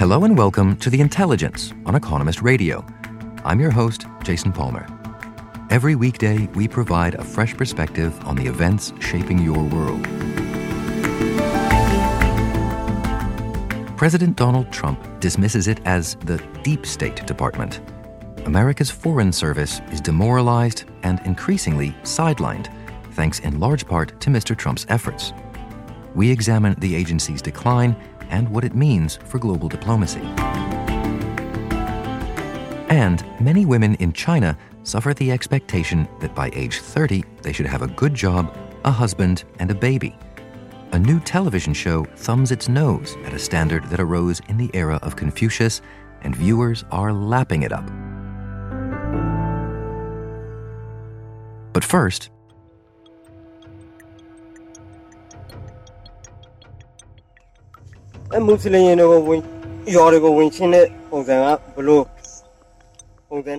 Hello and welcome to The Intelligence on Economist Radio. I'm your host, Jason Palmer. Every weekday, we provide a fresh perspective on the events shaping your world. President Donald Trump dismisses it as the Deep State Department. America's Foreign Service is demoralized and increasingly sidelined, thanks in large part to Mr. Trump's efforts. We examine the agency's decline and what it means for global diplomacy. And many women in China suffer the expectation that by age 30 they should have a good job, a husband, and a baby. A new television show thumbs its nose at a standard that arose in the era of Confucius, and viewers are lapping it up. But first,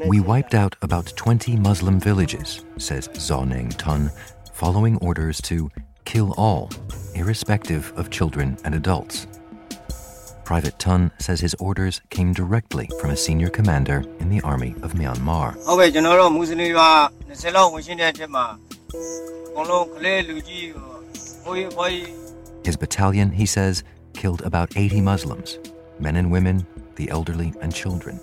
we wiped out about 20 Muslim villages, says Zaw Tun, following orders to kill all, irrespective of children and adults. Private Tun says his orders came directly from a senior commander in the army of Myanmar. His battalion, he says, killed about 80 Muslims, men and women, the elderly, and children.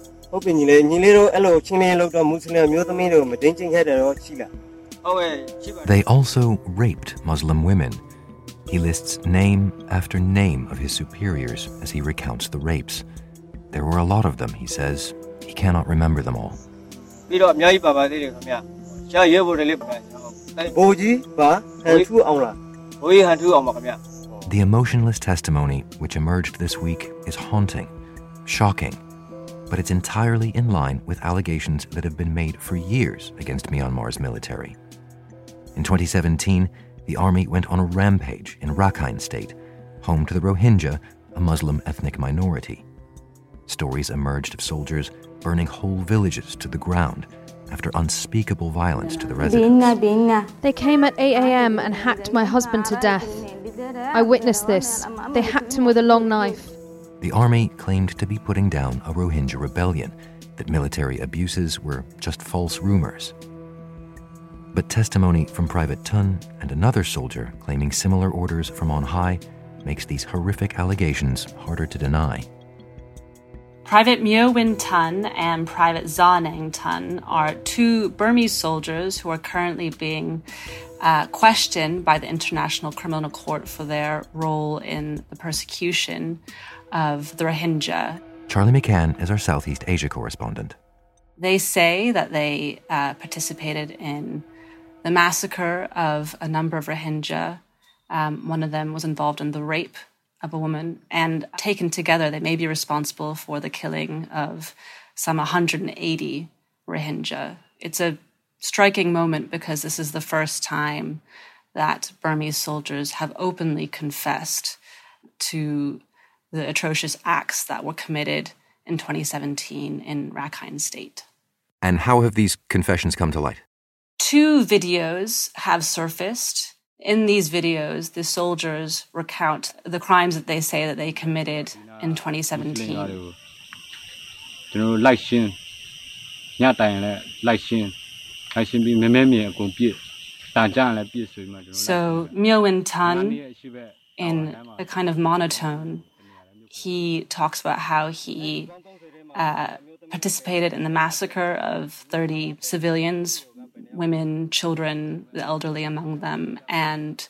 They also raped Muslim women. He lists name after name of his superiors as he recounts the rapes. There were a lot of them, he says. He cannot remember them all. The emotionless testimony which emerged this week is haunting, shocking, but it's entirely in line with allegations that have been made for years against Myanmar's military. In 2017, the army went on a rampage in Rakhine State, home to the Rohingya, a Muslim ethnic minority. Stories emerged of soldiers burning whole villages to the ground after unspeakable violence to the residents. They came at 8 a.m. and hacked my husband to death. I witnessed this. They hacked him with a long knife. The army claimed to be putting down a Rohingya rebellion, that military abuses were just false rumors. But testimony from Private Tun and another soldier claiming similar orders from on high makes these horrific allegations harder to deny. Private Myo Win Tun and Private Zaw Naing Tun are two Burmese soldiers who are currently being uh, questioned by the International Criminal Court for their role in the persecution of the Rohingya. Charlie McCann is our Southeast Asia correspondent. They say that they uh, participated in the massacre of a number of Rohingya. Um, one of them was involved in the rape of a woman, and taken together, they may be responsible for the killing of some 180 Rohingya. It's a striking moment because this is the first time that Burmese soldiers have openly confessed to the atrocious acts that were committed in 2017 in Rakhine State. And how have these confessions come to light? Two videos have surfaced. In these videos, the soldiers recount the crimes that they say that they committed in 2017. So Myo Win Tun, in a kind of monotone, he talks about how he uh, participated in the massacre of 30 civilians, women, children, the elderly among them, and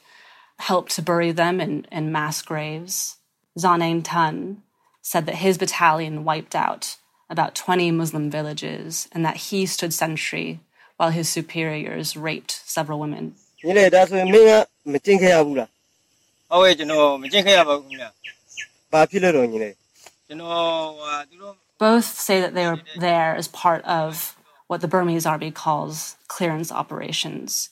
helped to bury them in, in mass graves. Zaw Naing Tun said that his battalion wiped out about 20 Muslim villages and that he stood sentry while his superiors raped several women. Both say that they were there as part of what the Burmese army calls clearance operations,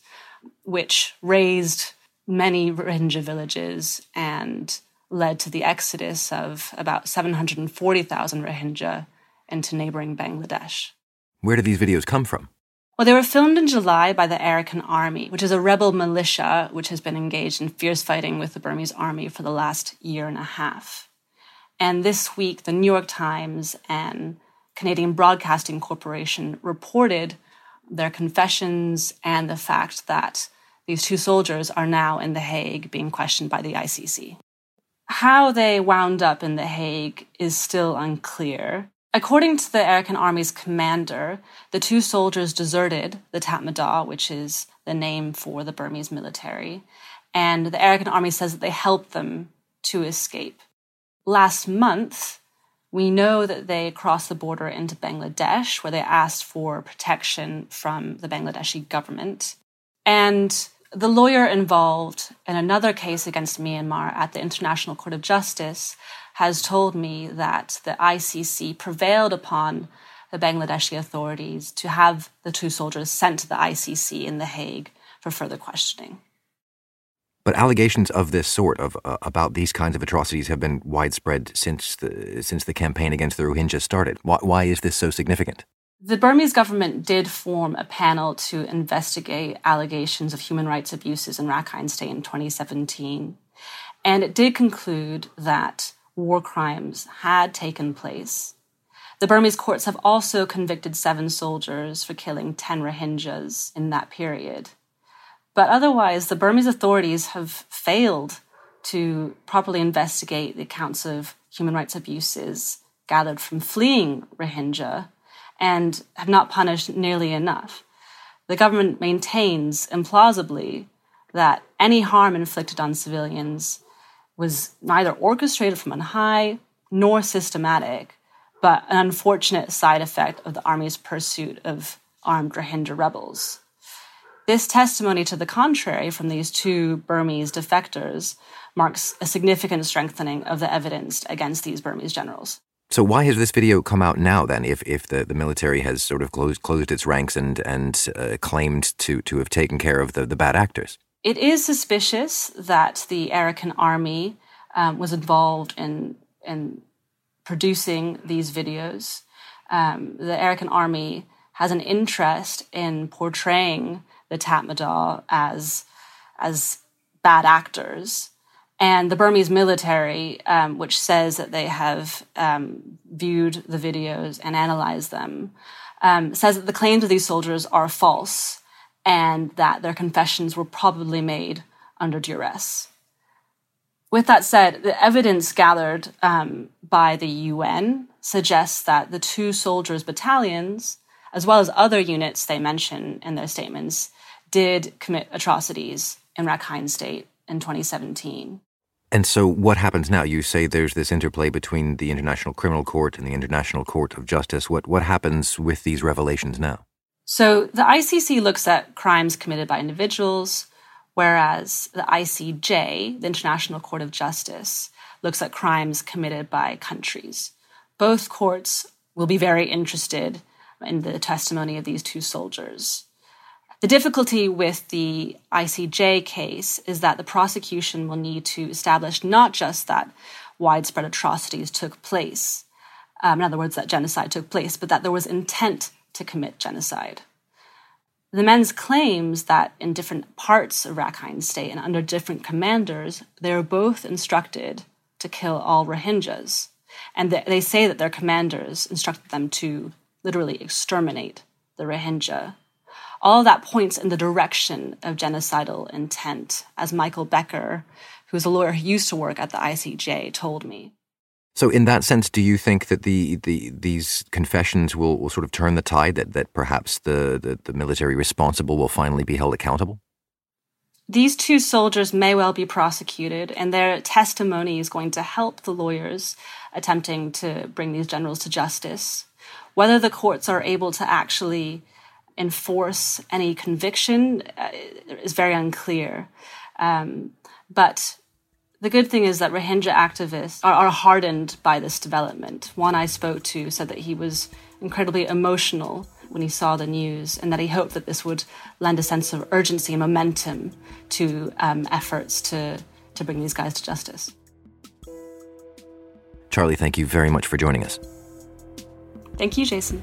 which razed many Rohingya villages and led to the exodus of about 740,000 Rohingya into neighboring Bangladesh. Where do these videos come from? Well, they were filmed in July by the Arakan Army, which is a rebel militia which has been engaged in fierce fighting with the Burmese army for the last year and a half. And this week, the New York Times and Canadian Broadcasting Corporation reported their confessions and the fact that these two soldiers are now in The Hague being questioned by the ICC. How they wound up in The Hague is still unclear. According to the Arakan Army's commander, the two soldiers deserted the Tatmadaw, which is the name for the Burmese military, and the Arakan Army says that they helped them to escape. Last month, we know that they crossed the border into Bangladesh, where they asked for protection from the Bangladeshi government. And the lawyer involved in another case against Myanmar at the International Court of Justice has told me that the ICC prevailed upon the Bangladeshi authorities to have the two soldiers sent to the ICC in The Hague for further questioning. But allegations of this sort, of uh, about these kinds of atrocities, have been widespread since the since the campaign against the Rohingya started. Why, why is this so significant? The Burmese government did form a panel to investigate allegations of human rights abuses in Rakhine State in 2017. And it did conclude that war crimes had taken place. The Burmese courts have also convicted seven soldiers for killing 10 Rohingyas in that period. But otherwise, the Burmese authorities have failed to properly investigate the accounts of human rights abuses gathered from fleeing Rohingya and have not punished nearly enough. The government maintains implausibly that any harm inflicted on civilians was neither orchestrated from on high nor systematic, but an unfortunate side effect of the army's pursuit of armed Rohingya rebels. This testimony to the contrary from these two Burmese defectors marks a significant strengthening of the evidence against these Burmese generals. So why has this video come out now then? If if the, the military has sort of closed closed its ranks and and uh, claimed to to have taken care of the, the bad actors? It is suspicious that the Arakan army um, was involved in in producing these videos. Um, the Arakan army has an interest in portraying the Tatmadaw as as bad actors. And the Burmese military, um, which says that they have um, viewed the videos and analyzed them, um, says that the claims of these soldiers are false and that their confessions were probably made under duress. With that said, the evidence gathered um, by the UN suggests that the two soldiers' battalions, as well as other units they mention in their statements, did commit atrocities in Rakhine State in 2017. And so, what happens now? You say there's this interplay between the International Criminal Court and the International Court of Justice. What what happens with these revelations now? So, the ICC looks at crimes committed by individuals, whereas the ICJ, the International Court of Justice, looks at crimes committed by countries. Both courts will be very interested in the testimony of these two soldiers. The difficulty with the ICJ case is that the prosecution will need to establish not just that widespread atrocities took place, um, in other words, that genocide took place, but that there was intent to commit genocide. The men's claims that in different parts of Rakhine State and under different commanders, they were both instructed to kill all Rohingyas. And they say that their commanders instructed them to literally exterminate the Rohingya all that points in the direction of genocidal intent, as Michael Becker, who's a lawyer who used to work at the ICJ, told me. So, in that sense, do you think that the, the these confessions will, will sort of turn the tide? That that perhaps the, the, the military responsible will finally be held accountable? These two soldiers may well be prosecuted, and their testimony is going to help the lawyers attempting to bring these generals to justice. Whether the courts are able to actually enforce any conviction uh, is very unclear. Um, but the good thing is that Rohingya activists are, are, hardened by this development. One I spoke to said that he was incredibly emotional when he saw the news and that he hoped that this would lend a sense of urgency and momentum to um, efforts to, to bring these guys to justice. Charlie, thank you very much for joining us. Thank you, Jason.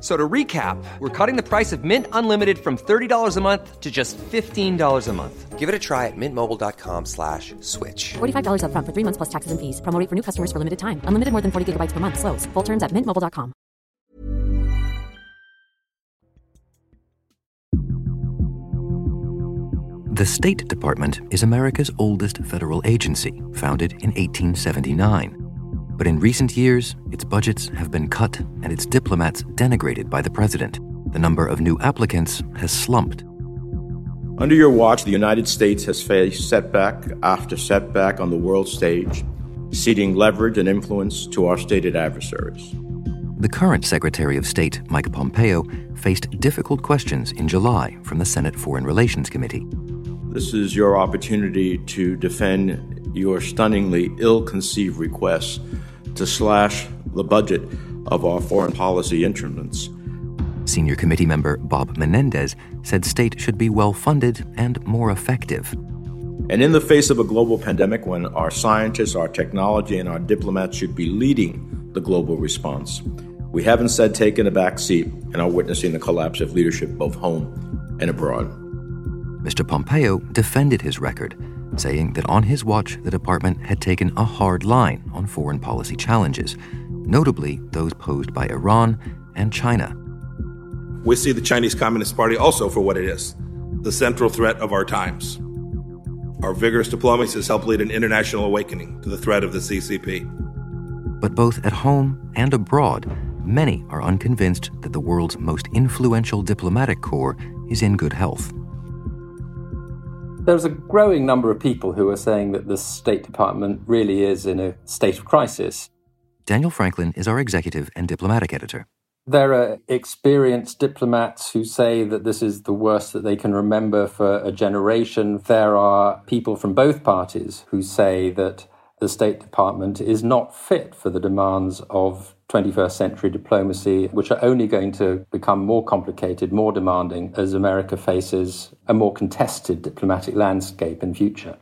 So to recap, we're cutting the price of Mint Unlimited from $30 a month to just $15 a month. Give it a try at mintmobile.com slash switch. $45 up front for three months plus taxes and fees. Promo for new customers for limited time. Unlimited more than 40 gigabytes per month. Slows. Full terms at mintmobile.com. The State Department is America's oldest federal agency, founded in 1879. But in recent years, its budgets have been cut and its diplomats denigrated by the president. The number of new applicants has slumped. Under your watch, the United States has faced setback after setback on the world stage, ceding leverage and influence to our stated adversaries. The current Secretary of State, Mike Pompeo, faced difficult questions in July from the Senate Foreign Relations Committee. This is your opportunity to defend your stunningly ill conceived requests to slash the budget of our foreign policy instruments. Senior committee member Bob Menendez said state should be well funded and more effective. And in the face of a global pandemic, when our scientists, our technology, and our diplomats should be leading the global response, we have instead taken a back seat and are witnessing the collapse of leadership both home and abroad. Mr. Pompeo defended his record saying that on his watch, the department had taken a hard line on foreign policy challenges, notably those posed by Iran and China. We see the Chinese Communist Party also for what it is the central threat of our times. Our vigorous diplomacy has helped lead an international awakening to the threat of the CCP. But both at home and abroad, many are unconvinced that the world's most influential diplomatic corps is in good health. There's a growing number of people who are saying that the State Department really is in a state of crisis. Daniel Franklin is our executive and diplomatic editor. There are experienced diplomats who say that this is the worst that they can remember for a generation. There are people from both parties who say that the State Department is not fit for the demands of 21st century diplomacy, which are only going to become more complicated, more demanding as America faces a more contested diplomatic landscape in future.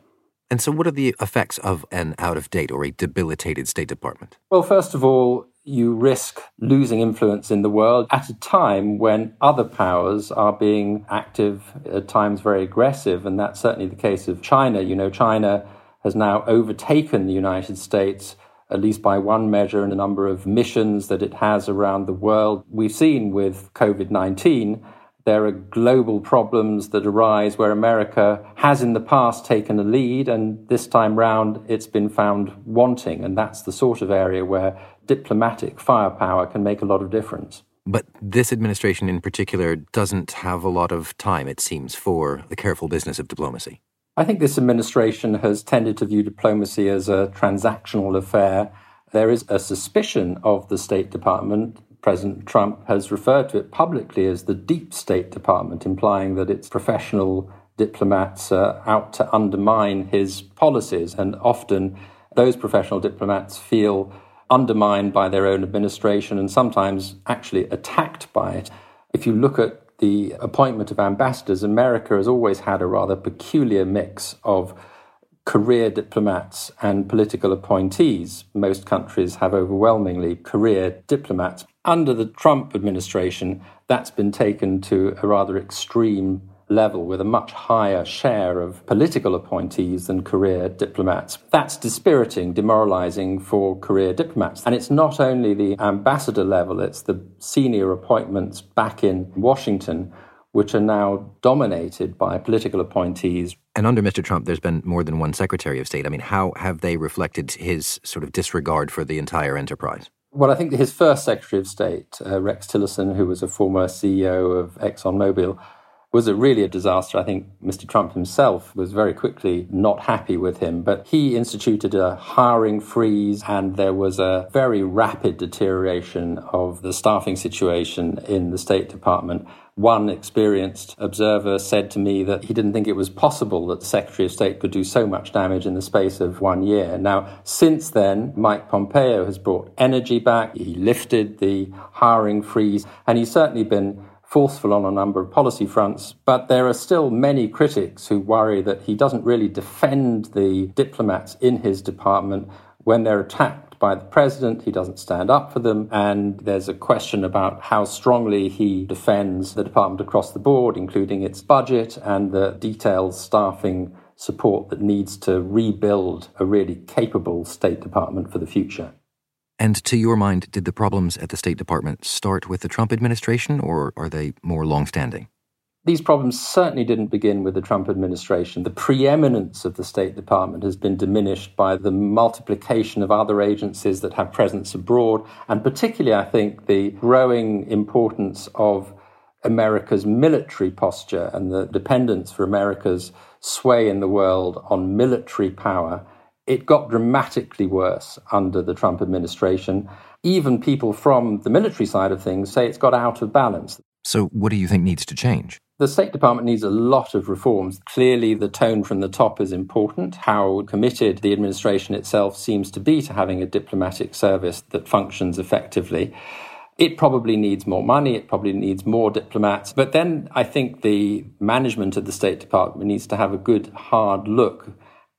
And so, what are the effects of an out of date or a debilitated State Department? Well, first of all, you risk losing influence in the world at a time when other powers are being active, at times very aggressive. And that's certainly the case of China. You know, China has now overtaken the United States at least by one measure, in a number of missions that it has around the world. We've seen with COVID 19, there are global problems that arise where America has in the past taken a lead, and this time round it's been found wanting. And that's the sort of area where diplomatic firepower can make a lot of difference. But this administration in particular doesn't have a lot of time, it seems, for the careful business of diplomacy. I think this administration has tended to view diplomacy as a transactional affair. There is a suspicion of the State Department. President Trump has referred to it publicly as the deep State Department, implying that its professional diplomats are out to undermine his policies. And often those professional diplomats feel undermined by their own administration and sometimes actually attacked by it. If you look at the appointment of ambassadors, America has always had a rather peculiar mix of career diplomats and political appointees. Most countries have overwhelmingly career diplomats. Under the Trump administration, that's been taken to a rather extreme level with a much higher share of political appointees than career diplomats. That's dispiriting, demoralizing for career diplomats. And it's not only the ambassador level, it's the senior appointments back in Washington which are now dominated by political appointees. And under Mr. Trump, there's been more than one Secretary of State. I mean, how have they reflected his sort of disregard for the entire enterprise? Well, I think his first Secretary of State, uh, Rex Tillerson, who was a former CEO of ExxonMobil, was a really a disaster. I think Mr. Trump himself was very quickly not happy with him, but he instituted a hiring freeze and there was a very rapid deterioration of the staffing situation in the State Department. One experienced observer said to me that he didn't think it was possible that the Secretary of State could do so much damage in the space of one year. Now, since then, Mike Pompeo has brought energy back. He lifted the hiring freeze, and he's certainly been forceful on a number of policy fronts, but there are still many critics who worry that he doesn't really defend the diplomats in his department when they're attacked by the president. He doesn't stand up for them, and there's a question about how strongly he defends the department across the board, including its budget and the detailed staffing support that needs to rebuild a really capable State Department for the future. And to your mind, did the problems at the State Department start with the Trump administration, or are they more long-standing? These problems certainly didn't begin with the Trump administration. The preeminence of the State Department has been diminished by the multiplication of other agencies that have presence abroad, and particularly, I think, the growing importance of America's military posture and the dependence for America's sway in the world on military power it got dramatically worse under the Trump administration. Even people from the military side of things say it's got out of balance. So, what do you think needs to change? The State Department needs a lot of reforms. Clearly, the tone from the top is important. How committed the administration itself seems to be to having a diplomatic service that functions effectively. It probably needs more money. It probably needs more diplomats. But then I think the management of the State Department needs to have a good, hard look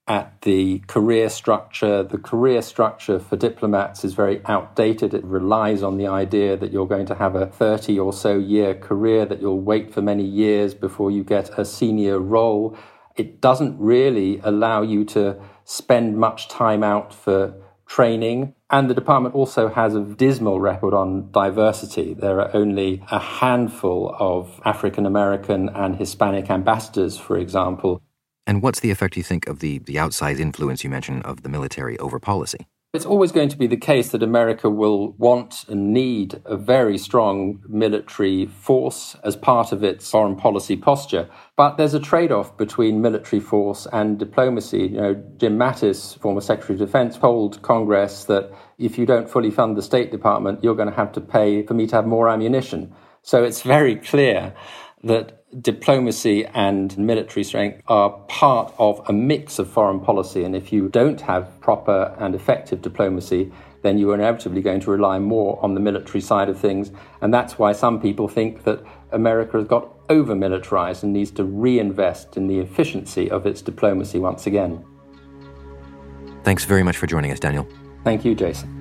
at the career structure. The career structure for diplomats is very outdated. It relies on the idea that you're going to have a 30 or so year career, that you'll wait for many years before you get a senior role. It doesn't really allow you to spend much time out for training. And the department also has a dismal record on diversity. There are only a handful of African American and Hispanic ambassadors, for example, and what's the effect, you think, of the, the outsized influence you mentioned of the military over policy? It's always going to be the case that America will want and need a very strong military force as part of its foreign policy posture. But there's a trade off between military force and diplomacy. You know, Jim Mattis, former Secretary of Defense, told Congress that if you don't fully fund the State Department, you're going to have to pay for me to have more ammunition. So it's very clear that diplomacy and military strength are part of a mix of foreign policy. And if you don't have proper and effective diplomacy, then you are inevitably going to rely more on the military side of things. And that's why some people think that America has got over militarized and needs to reinvest in the efficiency of its diplomacy once again. Thanks very much for joining us, Daniel. Thank you, Jason.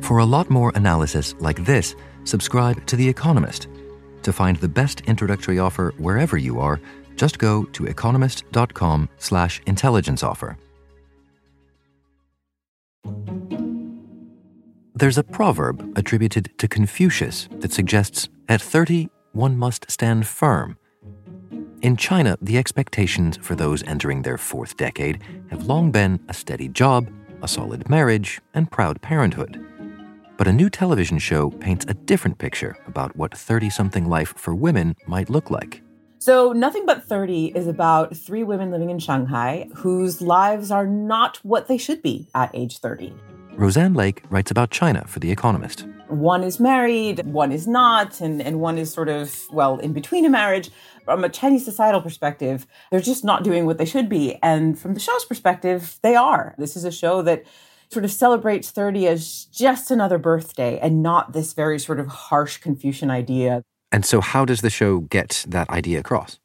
For a lot more analysis like this, subscribe to The Economist to find the best introductory offer wherever you are, just go to economist.com slash intelligence offer. There's a proverb attributed to Confucius that suggests at 30, one must stand firm. In China, the expectations for those entering their fourth decade have long been a steady job, a solid marriage, and proud parenthood. But a new television show paints a different picture about what 30 something life for women might look like. So, Nothing But 30 is about three women living in Shanghai whose lives are not what they should be at age 30. Roseann Lake writes about China for The Economist. One is married, one is not, and, and one is sort of, well, in between a marriage. From a Chinese societal perspective, they're just not doing what they should be. And from the show's perspective, they are. This is a show that sort of celebrates 30 as just another birthday and not this very sort of harsh Confucian idea. And so, how does the show get that idea across?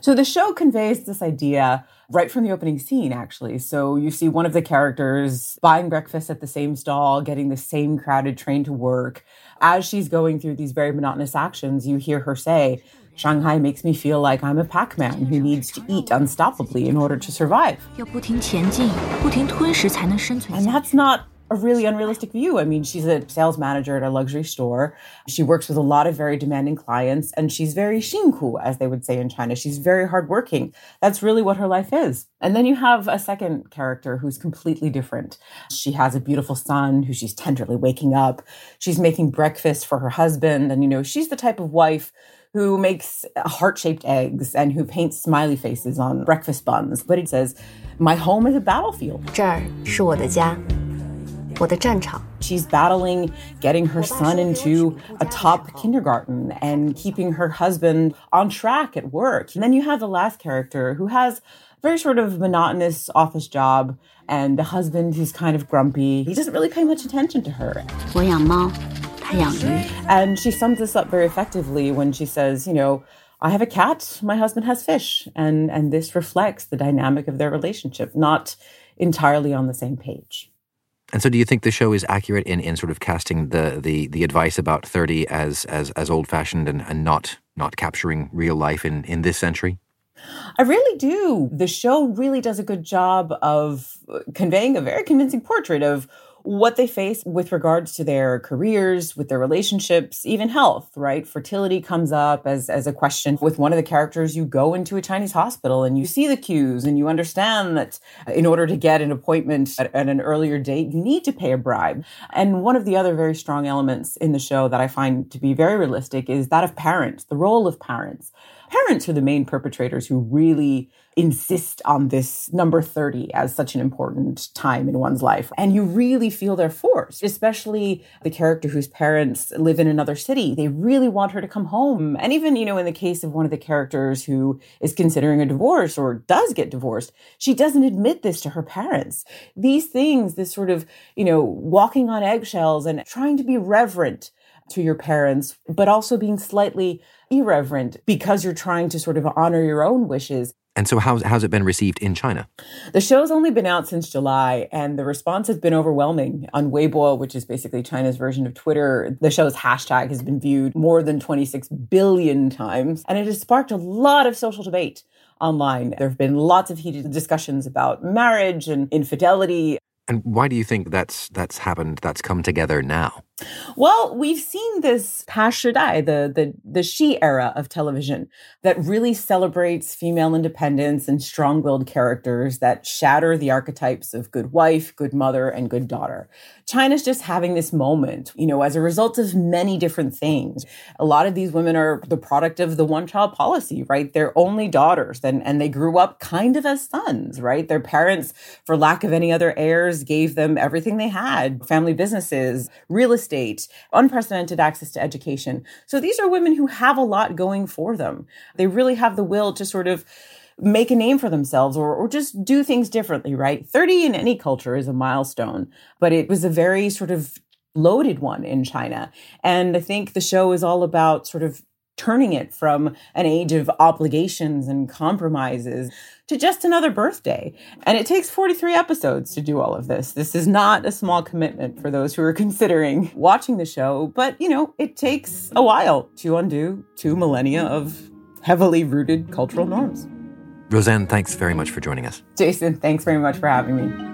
So, the show conveys this idea right from the opening scene, actually. So, you see one of the characters buying breakfast at the same stall, getting the same crowded train to work. As she's going through these very monotonous actions, you hear her say, Shanghai makes me feel like I'm a Pac Man who needs to eat unstoppably in order to survive. And that's not a really unrealistic view. I mean, she's a sales manager at a luxury store. She works with a lot of very demanding clients, and she's very xinku, as they would say in China. She's very hardworking. That's really what her life is. And then you have a second character who's completely different. She has a beautiful son who she's tenderly waking up. She's making breakfast for her husband, and you know, she's the type of wife who makes heart shaped eggs and who paints smiley faces on breakfast buns. But it says, My home is a battlefield. 这儿是我的家。She's battling getting her son into a top kindergarten and keeping her husband on track at work. And then you have the last character who has a very sort of monotonous office job and a husband who's kind of grumpy. He doesn't really pay much attention to her. And she sums this up very effectively when she says, you know, I have a cat, my husband has fish. And and this reflects the dynamic of their relationship, not entirely on the same page. And so, do you think the show is accurate in, in sort of casting the, the, the advice about thirty as as, as old fashioned and, and not not capturing real life in, in this century? I really do. The show really does a good job of uh, conveying a very convincing portrait of what they face with regards to their careers, with their relationships, even health, right? Fertility comes up as, as a question. With one of the characters, you go into a Chinese hospital and you see the queues and you understand that in order to get an appointment at, at an earlier date, you need to pay a bribe. And one of the other very strong elements in the show that I find to be very realistic is that of parents, the role of parents parents are the main perpetrators who really insist on this number 30 as such an important time in one's life. And you really feel their force, especially the character whose parents live in another city. They really want her to come home. And even, you know, in the case of one of the characters who is considering a divorce or does get divorced, she doesn't admit this to her parents. These things, this sort of, you know, walking on eggshells and trying to be reverent to your parents, but also being slightly irreverent because you're trying to sort of honor your own wishes. And so, how's, how's it been received in China? The show's only been out since July, and the response has been overwhelming. On Weibo, which is basically China's version of Twitter, the show's hashtag has been viewed more than 26 billion times, and it has sparked a lot of social debate online. There have been lots of heated discussions about marriage and infidelity. And why do you think that's that's happened? That's come together now. Well, we've seen this Ta Shidai, the the the she era of television, that really celebrates female independence and strong-willed characters that shatter the archetypes of good wife, good mother, and good daughter. China's just having this moment, you know, as a result of many different things. A lot of these women are the product of the one-child policy, right? They're only daughters, and and they grew up kind of as sons, right? Their parents, for lack of any other heirs, gave them everything they had: family businesses, real estate estate, unprecedented access to education. So these are women who have a lot going for them. They really have the will to sort of make a name for themselves or, or just do things differently, right? 30 in any culture is a milestone, but it was a very sort of loaded one in China. And I think the show is all about sort of turning it from an age of obligations and compromises to just another birthday. And it takes 43 episodes to do all of this. This is not a small commitment for those who are considering watching the show, but you know, it takes a while to undo two millennia of heavily rooted cultural norms. Roseann, thanks very much for joining us. Jason, thanks very much for having me.